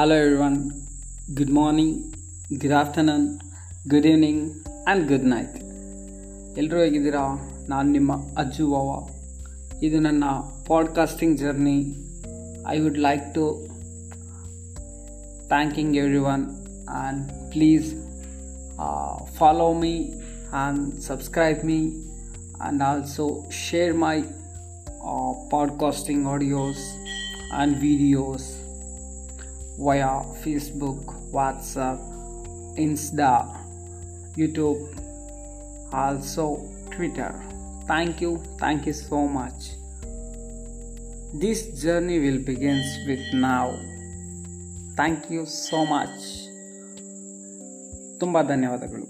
Hello, everyone. Good morning good afternoon good evening and good night ಎಲ್ಲರೂ ಹೇಗಿದ್ದೀರಾ? ನಾನು ನಿಮ್ಮ ಅಜ್ಜು ಬಾವ ಇದು ನನ್ನ podcasting journey I would like to thanking everyone and please follow me and subscribe me and also share my podcasting audios and videos via Facebook, WhatsApp, Insta, YouTube, also Twitter. Thank you, thank you so much. This journey will begins with now. Thank you so much. ತುಂಬ ಧನ್ಯವಾದಗಳು